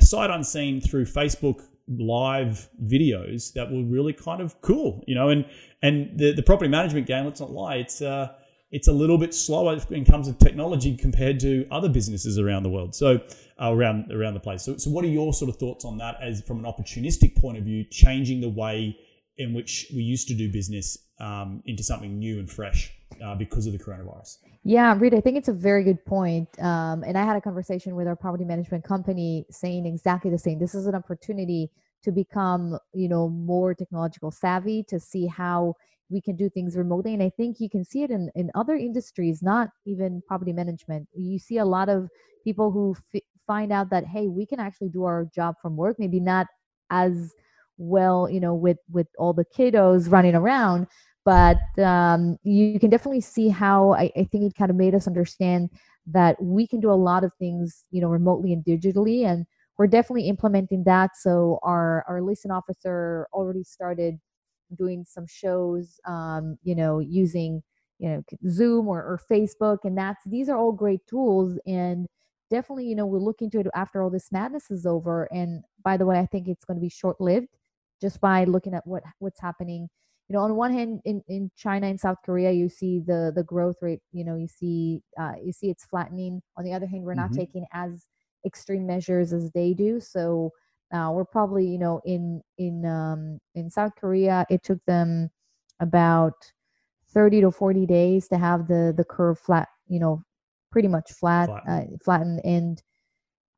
sight unseen through Facebook live videos that were really kind of cool, you know. And and the the property management game, let's not lie, it's uh it's a little bit slower in terms of technology compared to other businesses around the world. So uh, around around the place. So, so what are your sort of thoughts on that as from an opportunistic point of view, changing the way in which we used to do business um, into something new and fresh uh, because of the coronavirus? Yeah, Reed, I think it's a very good point. Um, and I had a conversation with our property management company saying exactly the same. This is an opportunity to become, you know, more technological savvy to see how we can do things remotely. And I think you can see it in, in other industries, not even property management. You see a lot of people who f- find out that, hey, we can actually do our job from work, maybe not as well, you know, with, with all the kiddos running around, but um, you can definitely see how I, I think it kind of made us understand that we can do a lot of things, you know, remotely and digitally. And we're definitely implementing that. So our, our leasing officer already started doing some shows, um, you know, using you know Zoom or, or Facebook, and that's these are all great tools. And definitely, you know, we'll look into it after all this madness is over. And by the way, I think it's going to be short lived, just by looking at what what's happening. You know, on one hand, in, in China and South Korea, you see the the growth rate. You know, you see uh, you see it's flattening. On the other hand, we're not Mhm. taking as extreme measures as they do. So uh, we're probably you know in in um, in South Korea it took them about 30 to 40 days to have the the curve flat you know pretty much flat Flatten. uh, flattened. And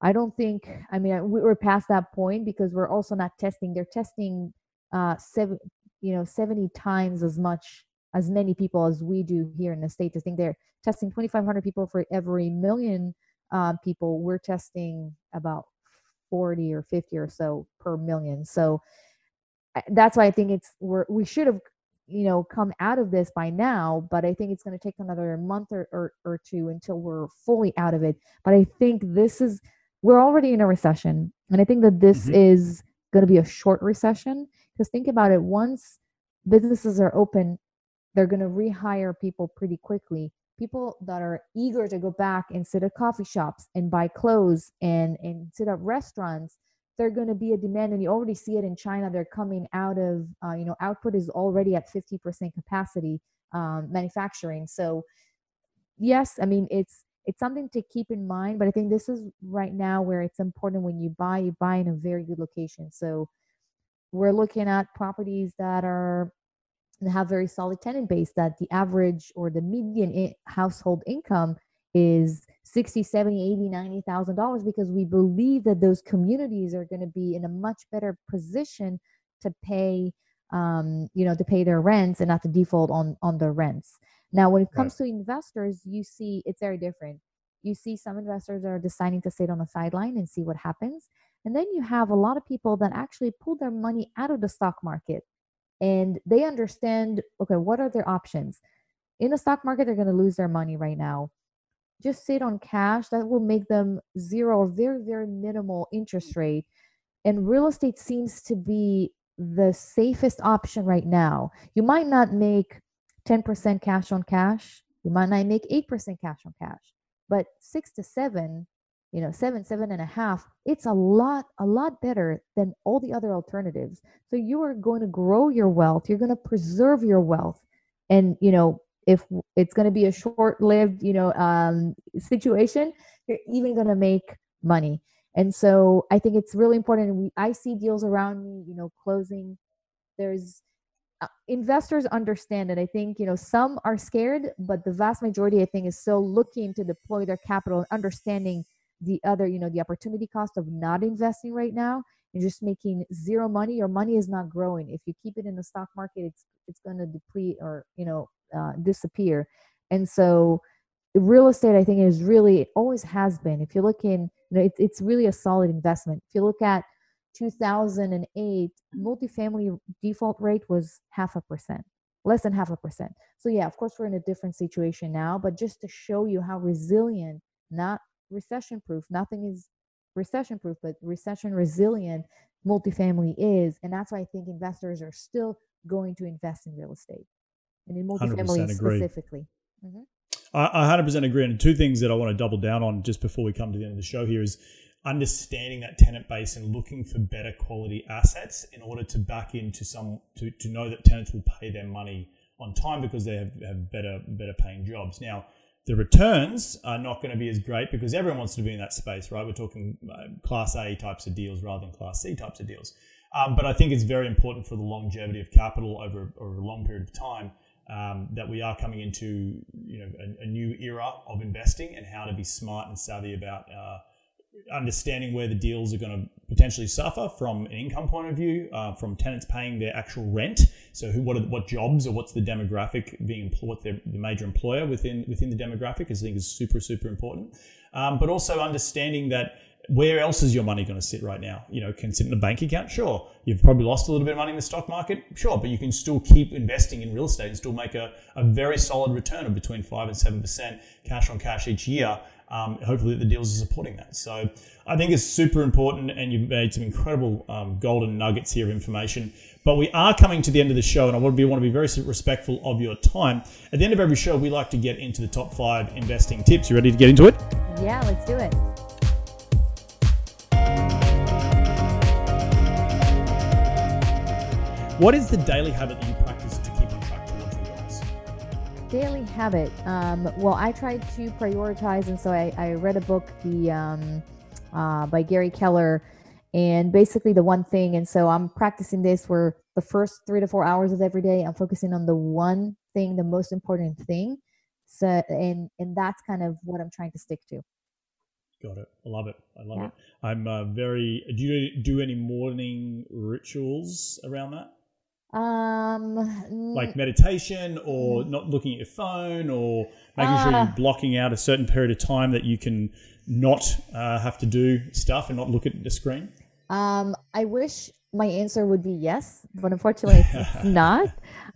I don't think I mean we- we're past that point because we're also not testing. They're testing uh seven you know 70 times as much as many people as we do here in the states. I think they're testing 2500 people for every million uh, people. We're testing about 40 or 50 or so per million. So that's why I think it's we're we should have you know come out of this by now, but I think it's going to take another month or, or or two until we're fully out of it. But I think this is we're already in a recession, and I think that this Mhm. is going to be a short recession because think about it once businesses are open they're going to rehire people pretty quickly people that are eager to go back and sit at coffee shops and buy clothes and and sit at restaurants they're going to be a demand and you already see it in china they're coming out of uh, you know output is already at 50% capacity um, manufacturing. So yes i mean it's it's something to keep in mind but i think this is right now where it's important when you buy you buy in a very good location. So we're looking at properties that are that have very solid tenant base that the average or the median household income is 60 70 80 90 thousand dollars because we believe that those communities are going to be in a much better position to pay um, you know to pay their rents and not to default on on their rents. Now when it comes right. to investors you see it's very different. You see some investors are deciding to sit on the sideline and see what happens and then you have a lot of people that actually pull their money out of the stock market and they understand okay, what are their options? In the stock market, they're going to lose their money right now. Just sit on cash, that will make them zero or very, very minimal interest rate. And real estate seems to be the safest option right now. You might not make 10% cash on cash, you might not make 8% cash on cash, but six to seven you know seven seven and a half it's a lot a lot better than all the other alternatives. So you are going to grow your wealth you're going to preserve your wealth. And you know if it's going to be a short lived you know um, situation you're even going to make money. And so i think it's really important we, i see deals around me you know closing. There's uh, investors understand it. I think you know some are scared but the vast majority i think is still looking to deploy their capital and understanding the other you know the opportunity cost of not investing right now and just making zero money your money is not growing. If you keep it in the stock market it's it's going to deplete or you know uh, disappear. And so real estate i think is really it always has been. If you look in you know it, it's really a solid investment. If you look at 2008 multifamily default rate was half a percent less than half a percent. So yeah of course we're in a different situation now but just to show you how resilient not recession proof. Nothing is recession proof, but recession resilient multifamily is. And that's why I think investors are still going to invest in real estate and in multifamily specifically. Mm-hmm. I, I 100% agree. And two things that I want to double down on just before we come to the end of the show here is understanding that tenant base and looking for better quality assets in order to back into some to, to know that tenants will pay their money on time because they have, have better better paying jobs. Now, the returns are not going to be as great because everyone wants to be in that space, right? We're talking uh, class A types of deals rather than class C types of deals. Um, but I think it's very important for the longevity of capital over, over a long period of time um, that we are coming into you know a, a, new era of investing and how to be smart and savvy about uh, understanding where the deals are going to potentially suffer from an income point of view, uh, from tenants paying their actual rent. So, who, what, are, what jobs or what's the demographic being employed, what the, the major employer within within the demographic is, I think is super super important. Um, but also understanding that where else is your money going to sit right now? You know, can sit in a bank account? Sure. You've probably lost a little bit of money in the stock market? Sure. But you can still keep investing in real estate and still make a, a very solid return of between 5 and 7% cash on cash each year um, hopefully the deals are supporting that. So I think it's super important, and you've made some incredible um, golden nuggets here of information. But we are coming to the end of the show, and I want to be want to be very respectful of your time. At the end of every show, we like to get into the top five investing tips. You ready to get into it? Yeah, let's do it. What is the daily habit that you daily habit. Um, well, I tried to prioritize, and so I, I read a book, the um, uh, by Gary Keller, and basically the one thing. And so I'm practicing this where the first three to four hours of every day. I'm focusing on the one thing, the most important thing. So, and and that's kind of what I'm trying to stick to. Got it. I love it. I love yeah. it. I'm uh, very. Do you do any morning rituals around that? Um, like meditation or mm. not looking at your phone or making uh, sure you're ah. blocking out a certain period of time that you can not uh, have to do stuff and not look at the screen? Um, I wish my answer would be yes, but unfortunately it's not.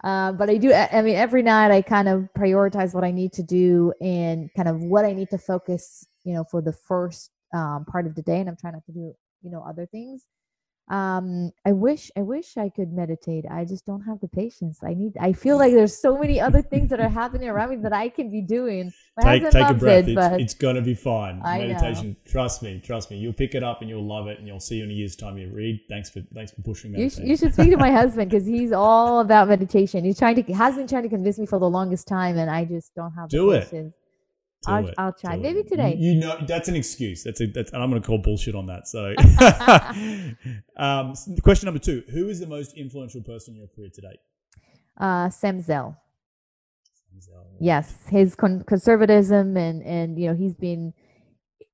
Uh, but I do, I mean, every night I kind of prioritize what I need to do and kind of what I need to focus, you know, for the first um, part of the day. And I'm trying not to do, you know, other things. Um i wish i wish i could meditate. I just don't have the patience. I need i feel like there's so many other things that are happening around me that i can be doing. My take, take a breath. it, it's, it's, gonna be fine. I meditation know. trust me trust me. You'll pick it up and you'll love it and you'll see you in a year's time. You read. Thanks for thanks for pushing you, sh- you should speak to my husband because he's all about meditation. He's trying to has been trying to convince me for the longest time and i just don't have do the it I'll. I'll try. Do Maybe it. today. You, you know, that's an excuse. That's a, that's, and I'm going to call bullshit on that. So, um, question number two: Who is the most influential person in your career to date? Uh, Sam Zell. Yes, his con- conservatism and and you know he's been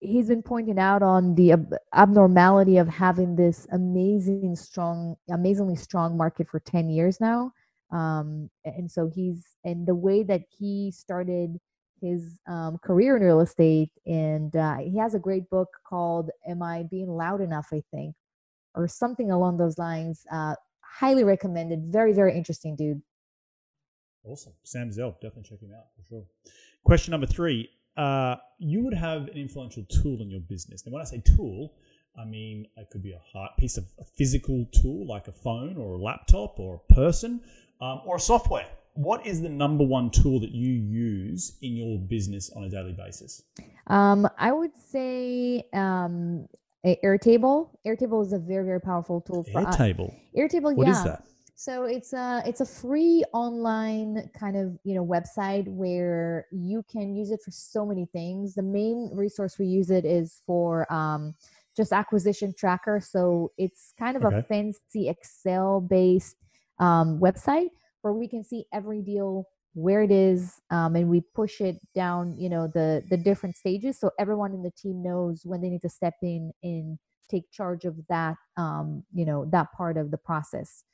he's been pointing out on the ab- abnormality of having this amazing strong amazingly strong market for 10 years now um and so he's and the way that he started his um, career in real estate and uh, he has a great book called am i being loud enough i think or something along those lines uh highly recommended very very interesting dude Awesome. Sam Zell, definitely check him out for sure. Question number three. Uh, you would have an influential tool in your business. Now, when I say tool, I mean it could be a hard piece of a physical tool like a phone or a laptop or a person um, or a software. What is the number one tool that you use in your business on a daily basis? Um, I would say um, Airtable. Airtable is a very very powerful tool for us. Airtable. Airtable, What yeah. is that? So it's a it's a free online kind of you know website where you can use it for so many things. The main resource we use it is for um, just acquisition tracker. So it's kind of Okay. a fancy Excel based um, website where we can see every deal where it is um, and we push it down you know the the different stages so everyone in the team knows when they need to step in and take charge of that um, you know that part of the process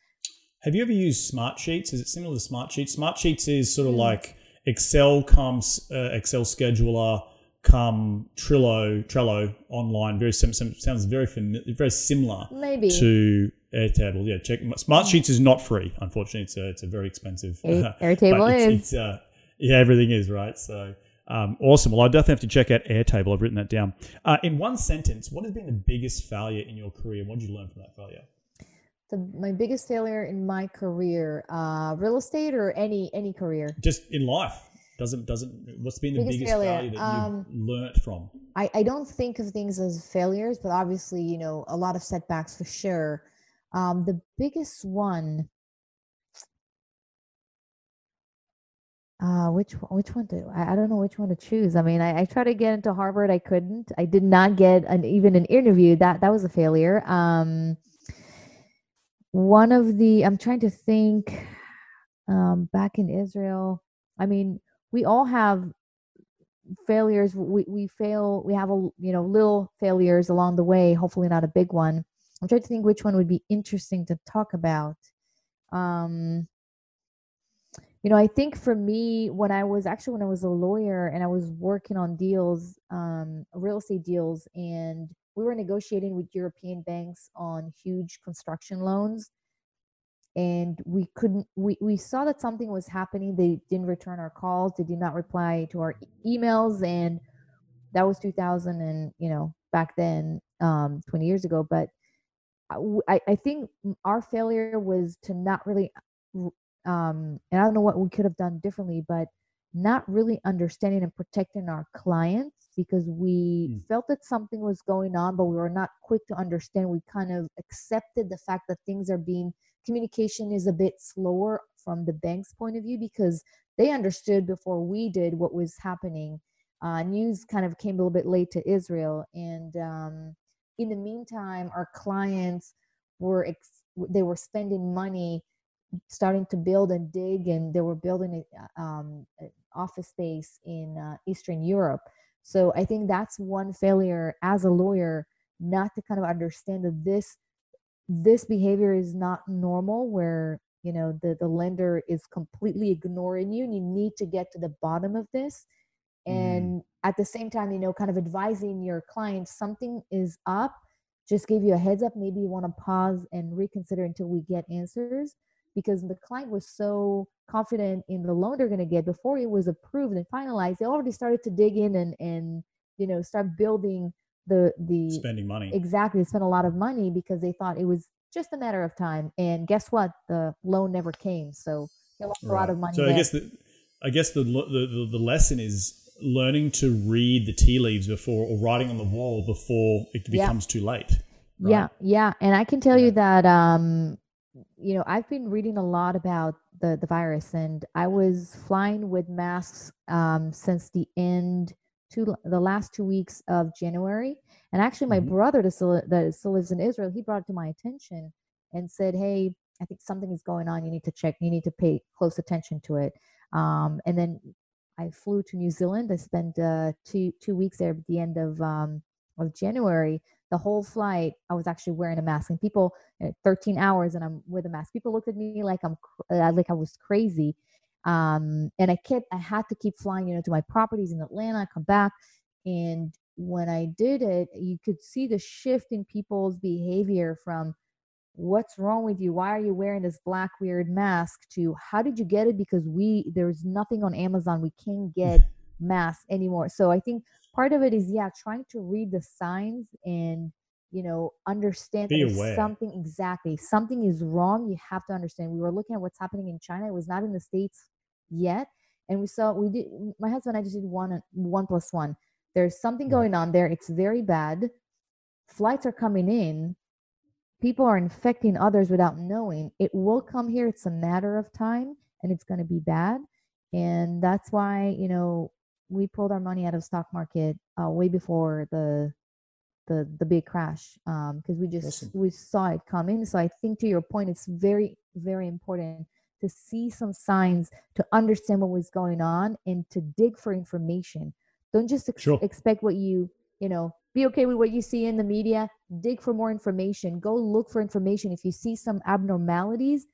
Have you ever used Smart Sheets? Is it similar to Smart Sheets? Smart Sheets is sort of Mm. like Excel comes uh, Excel scheduler come Trello Trello online. Very sim- sim- sounds very fami- very similar maybe to Airtable. Yeah, check Smart Sheets is not free. Unfortunately, it's a, it's a very expensive. Airtable but it's, is. It's, uh, yeah, everything is right. So. Um, awesome. Well, I definitely have to check out Airtable. I've written that down. Uh, in one sentence, what has been the biggest failure in your career? What did you learn from that failure? the, my biggest failure in my career uh, real estate or any any career just in life doesn't doesn't what's been the Biggest biggest, failure, failure, that um, you've learnt from I, I don't think of things as failures but obviously you know a lot of setbacks for sure um, the biggest one uh, which one- which one to I, I don't know which one to choose. I mean, I, I tried to get into Harvard, I couldn't. I did not get an even an interview. That that was a failure. Um, one of the I'm trying to think. Um, back in Israel, I mean, we all have failures. We we fail. We have a you know little failures along the way. Hopefully, not a big one. I'm trying to think which one would be interesting to talk about. Um, you know, I think for me, when I was actually when I was a lawyer and I was working on deals, um, real estate deals, and we were negotiating with European banks on huge construction loans, and we couldn't. We we saw that something was happening. They didn't return our calls. They did not reply to our e- emails, and that was 2000 and you know back then, um, 20 years ago. But i i think our failure was to not really um, and I don't know what we could have done differently, but not really understanding and protecting our clients because we Mm. felt that something was going on, but we were not quick to understand. We kind of accepted the fact that things are being communication is a bit slower from the bank's point of view because they understood before we did what was happening. Uh, news kind of came a little bit late to Israel, and um, in the meantime, our clients were ex- they were spending money starting to build and dig and they were building a, um, an office space in uh, eastern europe so i think that's one failure as a lawyer not to kind of understand that this this behavior is not normal where you know the, the lender is completely ignoring you and you need to get to the bottom of this. Mm-hmm. And at the same time you know kind of advising your client something is up just give you a heads up. Maybe you want to pause and reconsider until we get answers because the client was so confident in the loan they're going to get before it was approved and finalized they already started to dig in and and you know start building the the spending money. exactly they spent a lot of money because they thought it was just a matter of time. And guess what? The loan never came, so they lost a lot of money. So I guess the, I guess the, the the lesson is learning to read the tea leaves before or writing on the wall before it Yeah. becomes too late. Yeah, yeah, and I can tell Yeah. you that um, you know I've been reading a lot about the the virus, and I was flying with masks um, since the end to the last two weeks of January, and actually my Mhm. brother that still, that still lives in Israel, he brought it to my attention and said, "Hey, I think something is going on. You need to check. You need to pay close attention to it." Um, and then I flew to New Zealand. I spent uh, two two weeks there at the end of um, of January the whole flight i was actually wearing a mask and people uh, 13 hours and i'm with a mask people looked at me like i'm uh, like i was crazy um and i kept i had to keep flying you know to my properties in atlanta come back and when i did it you could see the shift in people's behavior from what's wrong with you? Why are you wearing this black weird mask? to how did you get it? Because we there's nothing on amazon. We can't get masks anymore. So i think part of it is yeah trying to read the signs and you know understand Be that if aware. something exactly something is wrong. You have to understand. We were looking at what's happening in china. It was not in the states yet and we saw we did my husband and i just did one one plus one. There's something going on there. It's very bad. Flights are coming in. People are infecting others without knowing. It will come here. It's a matter of time and it's going to be bad. And that's why you know we pulled our money out of stock market uh, way before the the the big crash because we just Awesome. we saw it coming. So i think to your point it's very very important to see some signs to understand what was going on and to dig for information. Don't just ex- Sure. expect what you you know be okay with what you see in the media. Dig for more information. Go look for information. If you see some abnormalities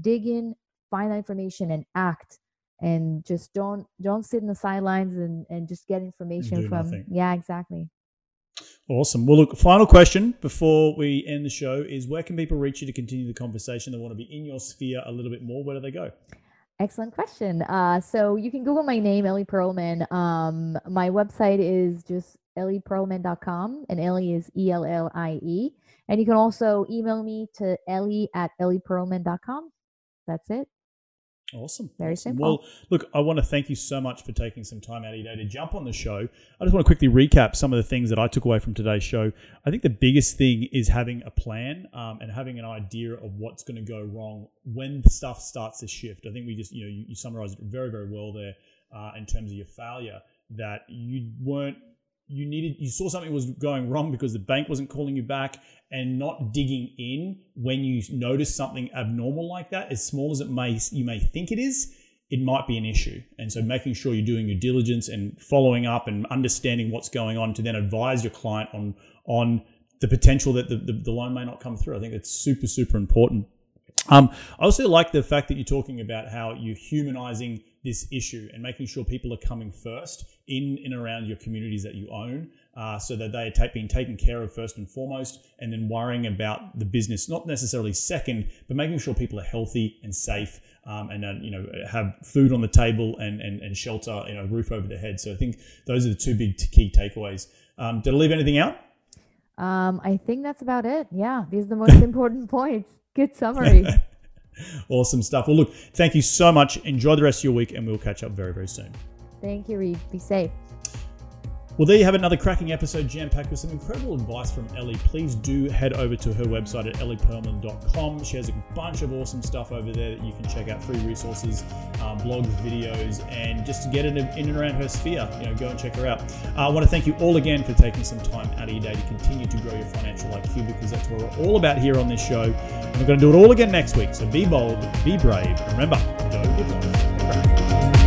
dig in find that information and act. And just don't don't sit in the sidelines and and just get information from nothing. yeah exactly Awesome. Well, look, final question before we end the show is where can people reach you to continue the conversation? They want to be in your sphere a little bit more. Where do they go? Excellent question. Uh, so you can Google my name, Ellie Perlman. Um, my website is just ellieperlman.com, and Ellie is E L L I E. And you can also email me to ellie at ellieperlman.com. That's it. Awesome. Very simple. Well, look, I want to thank you so much for taking some time out of your day to jump on the show. I just want to quickly recap some of the things that I took away from today's show. I think the biggest thing is having a plan um, and having an idea of what's going to go wrong when stuff starts to shift. I think we just, you know, you, you summarized it very, very well there uh, in terms of your failure that you weren't you needed you saw something was going wrong because the bank wasn't calling you back and not digging in when you notice something abnormal like that. As small as it may you may think it is it might be an issue. And so making sure you're doing your diligence and following up and understanding what's going on to then advise your client on on the potential that the, the, the loan may not come through. I think that's super super important. Um, I also like the fact that you're talking about how you're humanizing this issue and making sure people are coming first in and around your communities that you own, uh, so that they are ta- being taken care of first and foremost, and then worrying about the business not necessarily second, but making sure people are healthy and safe, um, and uh, you know have food on the table and, and and shelter, you know, roof over their head. So I think those are the two big t- key takeaways. Um, did I leave anything out? Um, I think that's about it. Yeah, these are the most important points. Good summary. Awesome stuff. Well, look, thank you so much. Enjoy the rest of your week, and we'll catch up very, very soon. Thank you, Reed. Be safe. Well, there you have another cracking episode jam packed with some incredible advice from Ellie. Please do head over to her website at ellieperlman.com. She has a bunch of awesome stuff over there that you can check out free resources, um, blogs, videos, and just to get in, in and around her sphere, you know, go and check her out. Uh, I want to thank you all again for taking some time out of your day to continue to grow your financial IQ because that's what we're all about here on this show. And we're going to do it all again next week. So be bold, be brave, and remember, go.